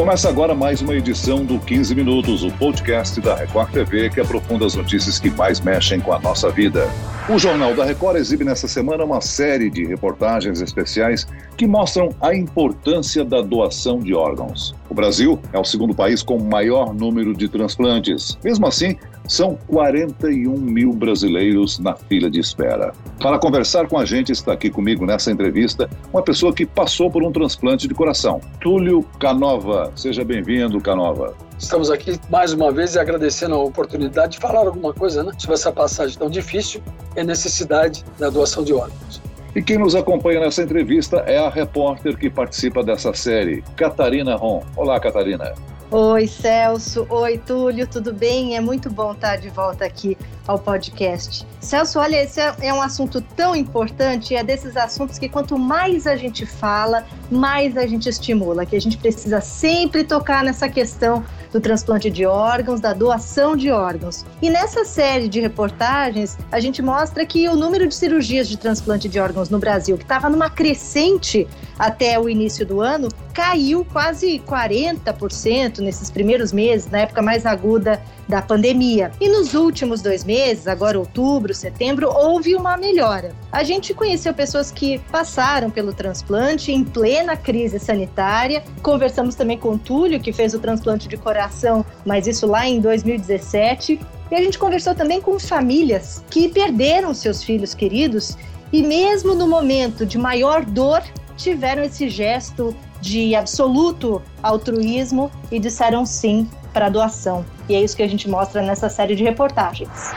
Começa agora mais uma edição do 15 Minutos, o podcast da Record TV que aprofunda as notícias que mais mexem com a nossa vida. O Jornal da Record exibe nessa semana uma série de reportagens especiais que mostram a importância da doação de órgãos. O Brasil é o segundo país com maior número de transplantes. Mesmo assim, são 41 mil brasileiros na fila de espera. Para conversar com a gente, está aqui comigo nessa entrevista uma pessoa que passou por um transplante de coração, Túlio Canova. Seja bem-vindo, Canova. Estamos aqui mais uma vez agradecendo a oportunidade de falar alguma coisa né, sobre essa passagem tão difícil e a necessidade da doação de órgãos. E quem nos acompanha nessa entrevista é a repórter que participa dessa série, Catarina Ron. Olá, Catarina. Oi, Celso. Oi, Túlio, tudo bem? É muito bom estar de volta aqui ao podcast. Celso, olha, esse é, é um assunto tão importante, é desses assuntos que quanto mais a gente fala, mais a gente estimula, que a gente precisa sempre tocar nessa questão do transplante de órgãos, da doação de órgãos. E nessa série de reportagens, a gente mostra que o número de cirurgias de transplante de órgãos no Brasil, que estava numa crescente até o início do ano, caiu quase 40% nesses primeiros meses, na época mais aguda da pandemia. E nos últimos dois meses, agora outubro, setembro, houve uma melhora. A gente conheceu pessoas que passaram pelo transplante em plena crise sanitária. Conversamos também com o Túlio, que fez o transplante de coração, mas isso lá em 2017. E a gente conversou também com famílias que perderam seus filhos queridos e, mesmo no momento de maior dor, tiveram esse gesto de absoluto altruísmo e disseram sim para doação. E é isso que a gente mostra nessa série de reportagens.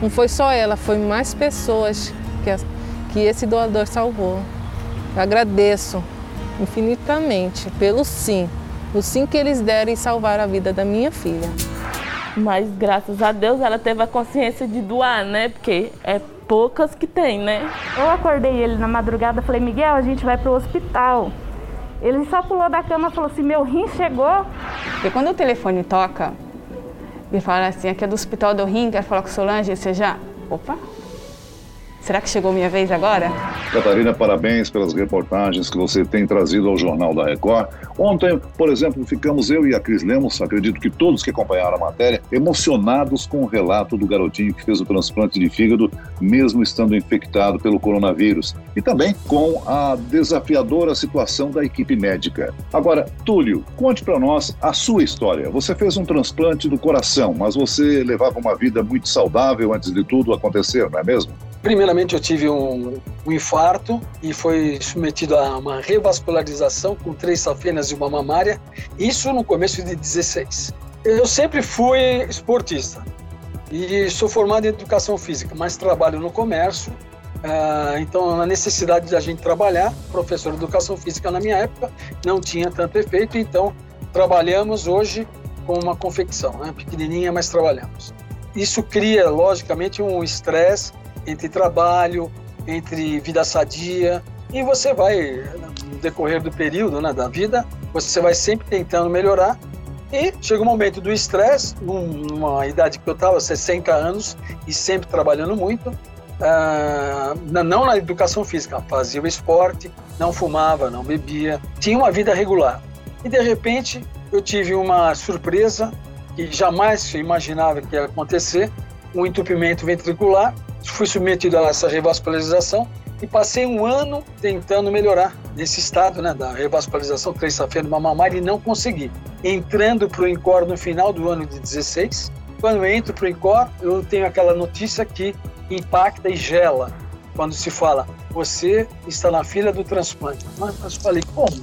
Não foi só ela, foi mais pessoas que, que esse doador salvou. Eu agradeço infinitamente pelo sim, o sim que eles deram em salvar a vida da minha filha. Mas graças a Deus ela teve a consciência de doar, né? Porque é poucas que tem, né? Eu acordei ele na madrugada, falei, Miguel, a gente vai para o hospital. Ele só pulou da cama e falou assim: meu rim chegou. E quando o telefone toca, ele fala assim: aqui é do hospital do rim, quero falar com Solange. Você já. Opa, Será que chegou minha vez agora? Catarina, parabéns pelas reportagens que você tem trazido ao Jornal da Record. Ontem, por exemplo, ficamos eu e a Cris Lemos, acredito que todos que acompanharam a matéria, emocionados com o relato do garotinho que fez o transplante de fígado, mesmo estando infectado pelo coronavírus. E também com a desafiadora situação da equipe médica. Agora, Túlio, conte para nós a sua história. Você fez um transplante do coração, mas você levava uma vida muito saudável antes de tudo acontecer, não é mesmo? Primeiramente, eu tive um, um, infarto e foi submetido a uma revascularização com três safenas e uma mamária, isso no começo de 16. Eu sempre fui esportista e sou formado em educação física, mas trabalho no comércio. Uh, então, a necessidade de a gente trabalhar, professor de educação física na minha época não tinha tanto efeito, então trabalhamos hoje com uma confecção, né? pequenininha, mas trabalhamos. Isso cria, logicamente, um estresse entre trabalho, entre vida sadia, e você vai, no decorrer do período né, da vida, você vai sempre tentando melhorar. E chega o um momento do estresse, numa idade que eu estava, 60 anos, e sempre trabalhando muito, uh, não na educação física, fazia o esporte, não fumava, não bebia, tinha uma vida regular. E de repente eu tive uma surpresa que jamais imaginava que ia acontecer, um entupimento ventricular fui submetido a essa revascularização e passei um ano tentando melhorar nesse estado né, da revascularização, terça-feira uma mamária e não consegui. Entrando para o INCOR no final do ano de 16, quando eu entro para o INCOR, eu tenho aquela notícia que impacta e gela quando se fala você está na fila do transplante. Mas eu falei, como?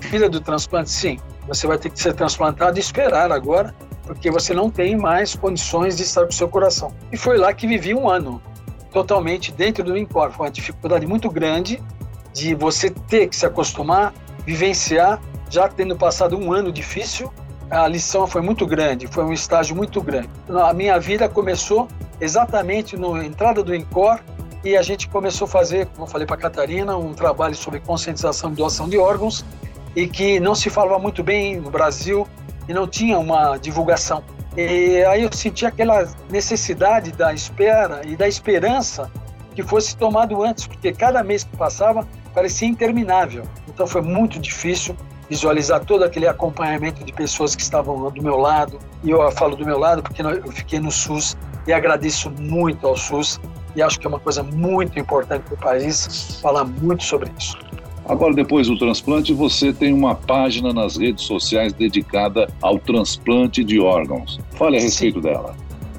Fila do transplante? Sim. Você vai ter que ser transplantado e esperar agora porque você não tem mais condições de estar com o seu coração. E foi lá que vivi um ano, totalmente dentro do INCOR. Foi uma dificuldade muito grande de você ter que se acostumar, vivenciar, já tendo passado um ano difícil, a lição foi muito grande, foi um estágio muito grande. A minha vida começou exatamente na entrada do INCOR e a gente começou a fazer, como eu falei para a Catarina, um trabalho sobre conscientização e doação de órgãos e que não se falava muito bem no Brasil, e não tinha uma divulgação. E aí eu senti aquela necessidade da espera e da esperança que fosse tomado antes, porque cada mês que passava parecia interminável. Então foi muito difícil. visualizar todo aquele acompanhamento de pessoas que estavam do meu lado. E eu falo do meu lado porque eu fiquei no SUS e agradeço muito ao SUS e acho que é uma coisa muito importante para o país falar muito sobre isso. Agora, depois do transplante, você tem uma página nas redes sociais dedicada ao transplante de órgãos. Fale a respeito Sim. dela.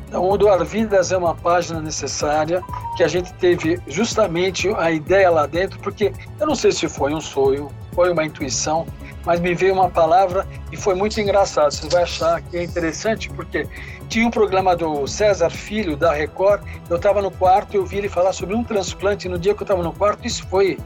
Então, o Doar Vidas é uma página necessária que a gente teve justamente a ideia lá dentro, porque eu não sei se foi um sonho, foi uma intuição, mas me veio uma palavra e foi muito engraçado. Você vai achar que é interessante, porque tinha um programa do César Filho, da Record, eu estava no quarto e eu vi ele falar sobre um transplante. No dia que eu estava no quarto, isso foi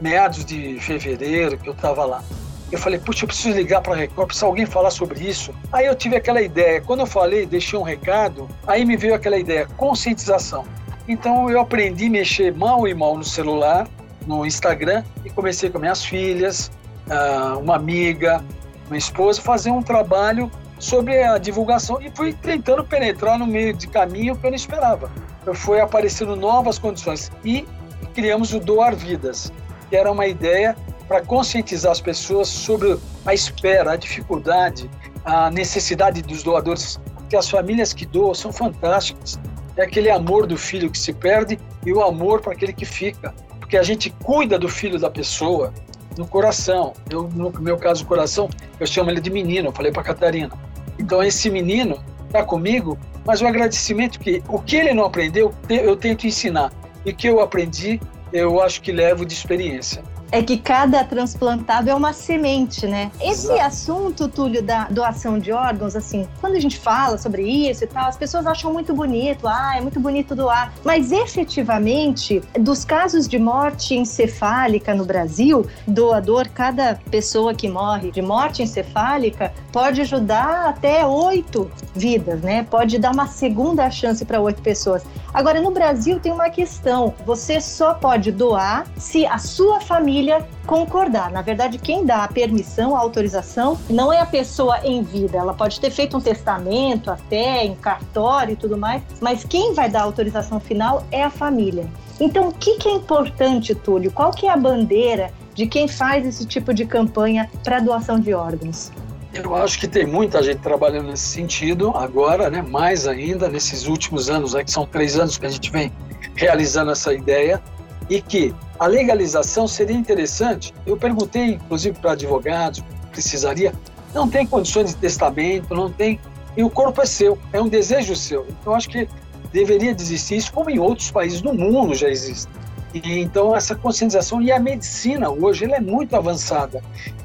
meados de fevereiro que eu estava lá. Eu falei, puxa, eu preciso ligar para a Record, precisa alguém falar sobre isso. Aí eu tive aquela ideia. Quando eu falei, deixei um recado, aí me veio aquela ideia, conscientização. Então eu aprendi a mexer mal e mal no celular, no Instagram, e comecei com minhas filhas, ah, uma amiga, uma esposa, fazer um trabalho sobre a divulgação e fui tentando penetrar no meio de caminho que eu não esperava. Fui aparecendo novas condições e criamos o Doar Vidas, que era uma ideia para conscientizar as pessoas sobre a espera, a dificuldade, a necessidade dos doadores, que as famílias que doam são fantásticas. É aquele amor do filho que se perde e o amor para aquele que fica, porque a gente cuida do filho da pessoa no coração. Eu, no meu caso, o coração, eu chamo ele de menino, eu falei para Catarina. Então esse menino está comigo, mas o agradecimento que o que ele não aprendeu, eu tento ensinar. E que eu aprendi, eu acho que levo de experiência é que cada transplantado é uma semente, né? Esse Exato. assunto, Túlio, da doação de órgãos, assim, quando a gente fala sobre isso e tal, as pessoas acham muito bonito, ah, é muito bonito doar. Mas efetivamente, dos casos de morte encefálica no Brasil, doador, cada pessoa que morre de morte encefálica pode ajudar até oito vidas, né? Pode dar uma segunda chance para oito pessoas. Agora, no Brasil tem uma questão: você só pode doar se a sua família concordar. Na verdade, quem dá a permissão, a autorização, não é a pessoa em vida. Ela pode ter feito um testamento até, em cartório e tudo mais, mas quem vai dar a autorização final é a família. Então, o que, que é importante, Túlio? Qual que é a bandeira de quem faz esse tipo de campanha para doação de órgãos? Eu acho que tem muita gente trabalhando nesse sentido agora, né? mais ainda nesses últimos anos, né? que são três anos que a gente vem realizando essa ideia, e que a legalização seria interessante. Eu perguntei, inclusive, para advogados, precisaria, não tem condições de testamento, não tem, e o corpo é seu, é um desejo seu. Então, acho que deveria existir isso, como em outros países do mundo já existe. E, então, essa conscientização e a medicina hoje ela é muito avançada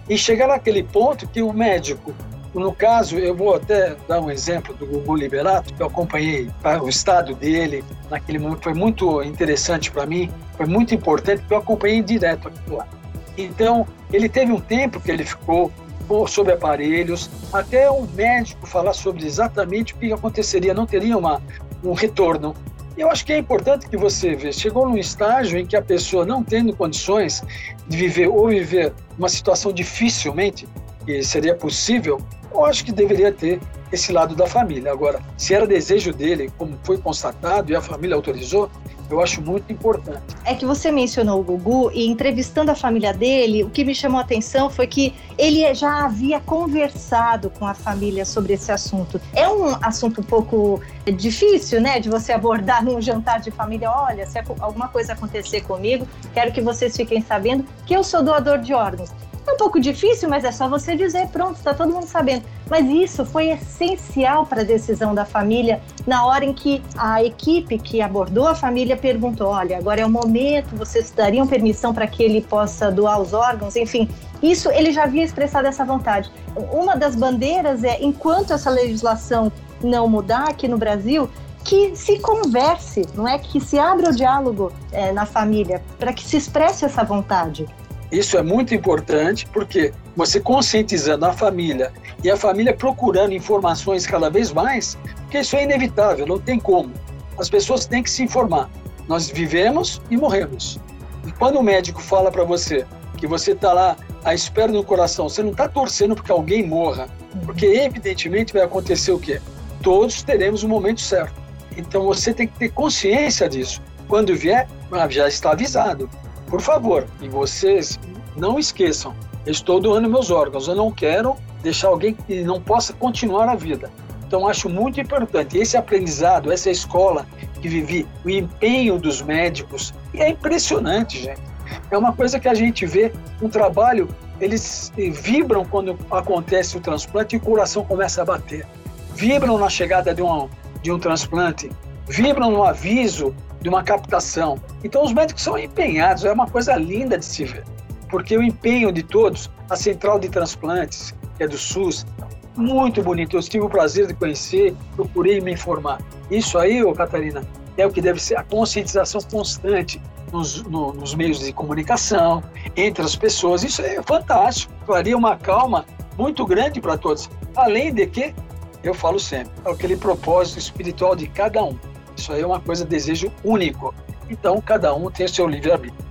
e chegar naquele ponto que o médico, no caso, eu vou até dar um exemplo do Gugu Liberato, que eu acompanhei o estado dele naquele momento, foi muito interessante para mim, foi muito importante, porque eu acompanhei direto aquilo lá. Então, ele teve um tempo que ele ficou sobre aparelhos, até o médico falar sobre exatamente o que aconteceria, não teria uma, um retorno. Eu acho que é importante que você veja, chegou num estágio em que a pessoa não tendo condições de viver ou viver uma situação dificilmente, que seria possível, eu acho que deveria ter esse lado da família. Agora, se era desejo dele, como foi constatado e a família autorizou, eu acho muito importante. É que você mencionou o Gugu e entrevistando a família dele, o que me chamou a atenção foi que ele já havia conversado com a família sobre esse assunto. É um assunto um pouco difícil, né, de você abordar num jantar de família. Olha, se alguma coisa acontecer comigo, quero que vocês fiquem sabendo que eu sou doador de órgãos. É um pouco difícil, mas é só você dizer, pronto, está todo mundo sabendo. Mas isso foi essencial para a decisão da família na hora em que a equipe que abordou a família perguntou: olha, agora é o momento, vocês dariam permissão para que ele possa doar os órgãos? Enfim, isso ele já havia expressado essa vontade. Uma das bandeiras é, enquanto essa legislação não mudar aqui no Brasil, que se converse, não é que se abra o diálogo é, na família para que se expresse essa vontade. Isso é muito importante porque você conscientizando a família e a família procurando informações cada vez mais, porque isso é inevitável, não tem como. As pessoas têm que se informar. Nós vivemos e morremos. E quando o médico fala para você que você está lá à espera do coração, você não está torcendo porque alguém morra, porque evidentemente vai acontecer o quê? Todos teremos o um momento certo. Então você tem que ter consciência disso. Quando vier, já está avisado. Por favor, e vocês não esqueçam, estou doando meus órgãos. Eu não quero deixar alguém que não possa continuar a vida. Então, acho muito importante esse aprendizado, essa escola que vivi, o empenho dos médicos. E é impressionante, gente. É uma coisa que a gente vê um trabalho, eles vibram quando acontece o transplante e o coração começa a bater. Vibram na chegada de um, de um transplante, vibram no aviso de uma captação. Então, os médicos são empenhados, é uma coisa linda de se ver. Porque o empenho de todos, a central de transplantes, que é do SUS, muito bonito. Eu tive o prazer de conhecer, procurei me informar. Isso aí, ô Catarina, é o que deve ser a conscientização constante nos, no, nos meios de comunicação, entre as pessoas. Isso é fantástico. Faria uma calma muito grande para todos. Além de que, eu falo sempre, é aquele propósito espiritual de cada um. Isso aí é uma coisa, desejo único. Então, cada um tem seu livre-arbítrio.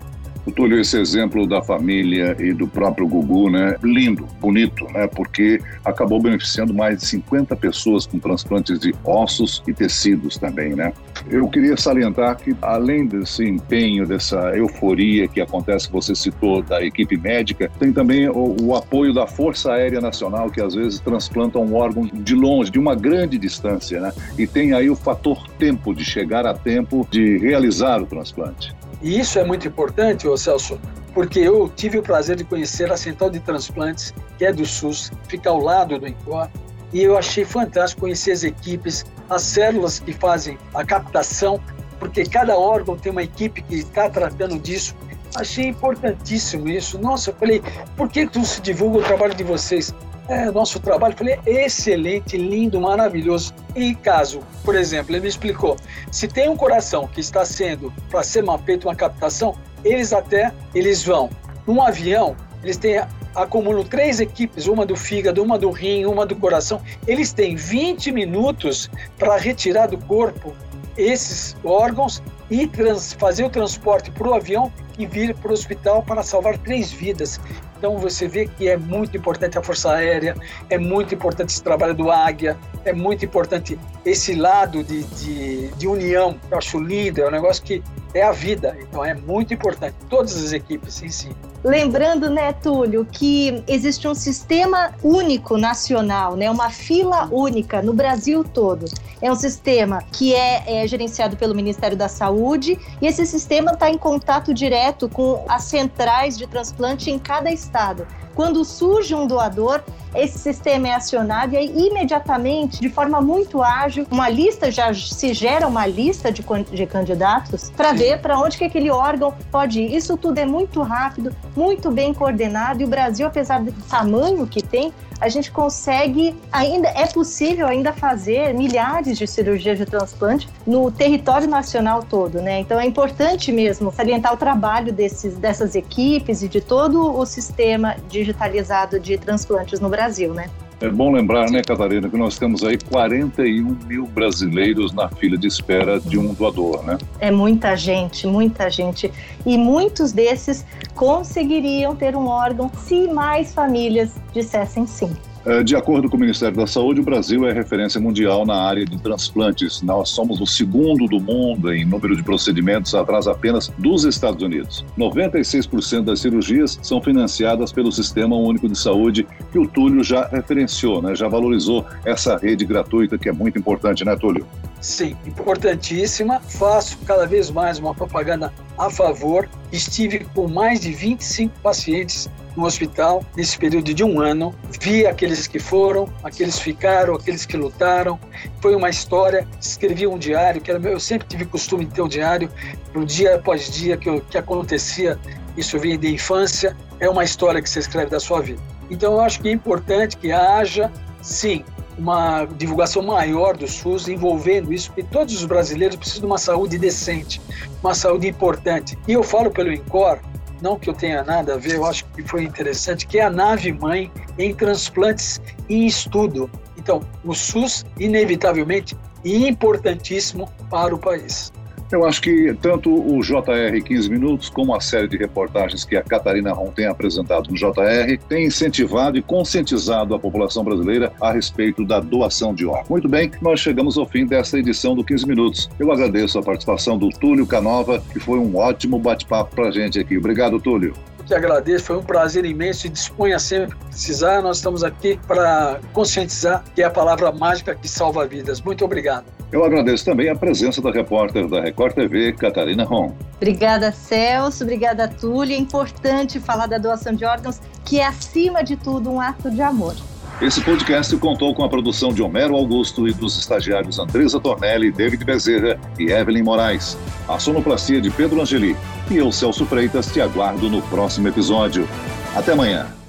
Túlio, esse exemplo da família e do próprio Gugu, né? Lindo, bonito, né? Porque acabou beneficiando mais de 50 pessoas com transplantes de ossos e tecidos também, né? Eu queria salientar que, além desse empenho, dessa euforia que acontece, que você citou, da equipe médica, tem também o, o apoio da Força Aérea Nacional, que às vezes transplanta um órgão de longe, de uma grande distância, né? E tem aí o fator tempo, de chegar a tempo de realizar o transplante. E isso é muito importante, ô Celso, porque eu tive o prazer de conhecer a Central de Transplantes, que é do SUS, fica ao lado do INCOR, e eu achei fantástico conhecer as equipes, as células que fazem a captação, porque cada órgão tem uma equipe que está tratando disso. Achei importantíssimo isso. Nossa, eu falei, por que não se divulga o trabalho de vocês? é, nosso trabalho. Falei, excelente, lindo, maravilhoso. E caso, por exemplo, ele me explicou, se tem um coração que está sendo para ser feito uma captação, eles até eles vão num avião, eles têm acumulam três equipes, uma do fígado, uma do rim, uma do coração. Eles têm 20 minutos para retirar do corpo esses órgãos e trans, fazer o transporte para o avião e vir para o hospital para salvar três vidas. Então você vê que é muito importante a Força Aérea, é muito importante esse trabalho do Águia, é muito importante esse lado de, de, de união. Eu acho lindo, é um negócio que é a vida. Então é muito importante, todas as equipes em si. Lembrando, né, Túlio, que existe um sistema único nacional, né, uma fila única no Brasil todo. É um sistema que é, é gerenciado pelo Ministério da Saúde e esse sistema está em contato direto com as centrais de transplante em cada estado. Quando surge um doador, esse sistema é acionado e aí imediatamente, de forma muito ágil, uma lista já se gera uma lista de, de candidatos para ver para onde que aquele órgão pode ir. Isso tudo é muito rápido, muito bem coordenado e o Brasil, apesar do tamanho que tem, a gente consegue ainda é possível ainda fazer milhares de cirurgias de transplante no território nacional todo, né? Então é importante mesmo salientar o trabalho desses, dessas equipes e de todo o sistema digitalizado de transplantes no Brasil, né? É bom lembrar, né, Catarina, que nós temos aí 41 mil brasileiros na fila de espera de um doador, né? É muita gente, muita gente. E muitos desses conseguiriam ter um órgão se mais famílias dissessem sim. É, de acordo com o Ministério da Saúde, o Brasil é referência mundial na área de transplantes. Nós somos o segundo do mundo em número de procedimentos, atrás apenas dos Estados Unidos. 96% das cirurgias são financiadas pelo Sistema Único de Saúde, que o Túlio já referenciou, né? já valorizou essa rede gratuita, que é muito importante, né, Túlio? Sim, importantíssima. Faço cada vez mais uma propaganda a favor. Estive com mais de 25 pacientes no hospital nesse período de um ano. Vi aqueles que foram, aqueles que ficaram, aqueles que lutaram. Foi uma história. Escrevi um diário, que era meu, eu sempre tive costume de ter um diário, no dia após dia que, eu, que acontecia. Isso vinha de infância. É uma história que você escreve da sua vida. Então, eu acho que é importante que haja, sim, uma divulgação maior do SUS envolvendo isso, porque todos os brasileiros precisam de uma saúde decente, uma saúde importante. E eu falo pelo INCOR, não que eu tenha nada a ver, eu acho que foi interessante, que é a nave mãe em transplantes em estudo. Então, o SUS, inevitavelmente, importantíssimo para o país. Eu acho que tanto o JR 15 Minutos como a série de reportagens que a Catarina Ron tem apresentado no JR tem incentivado e conscientizado a população brasileira a respeito da doação de órgãos. Muito bem, nós chegamos ao fim desta edição do 15 Minutos. Eu agradeço a participação do Túlio Canova, que foi um ótimo bate-papo para a gente aqui. Obrigado, Túlio. que agradeço, foi um prazer imenso e disponha sempre que precisar. Nós estamos aqui para conscientizar que é a palavra mágica que salva vidas. Muito obrigado. Eu agradeço também a presença da repórter da Record TV, Catarina Ron. Obrigada, Celso. Obrigada, Túlio. É importante falar da doação de órgãos, que é, acima de tudo, um ato de amor. Esse podcast contou com a produção de Homero Augusto e dos estagiários Andresa Tornelli, David Bezerra e Evelyn Moraes. A sonoplastia de Pedro Angeli. E eu, Celso Freitas, te aguardo no próximo episódio. Até amanhã.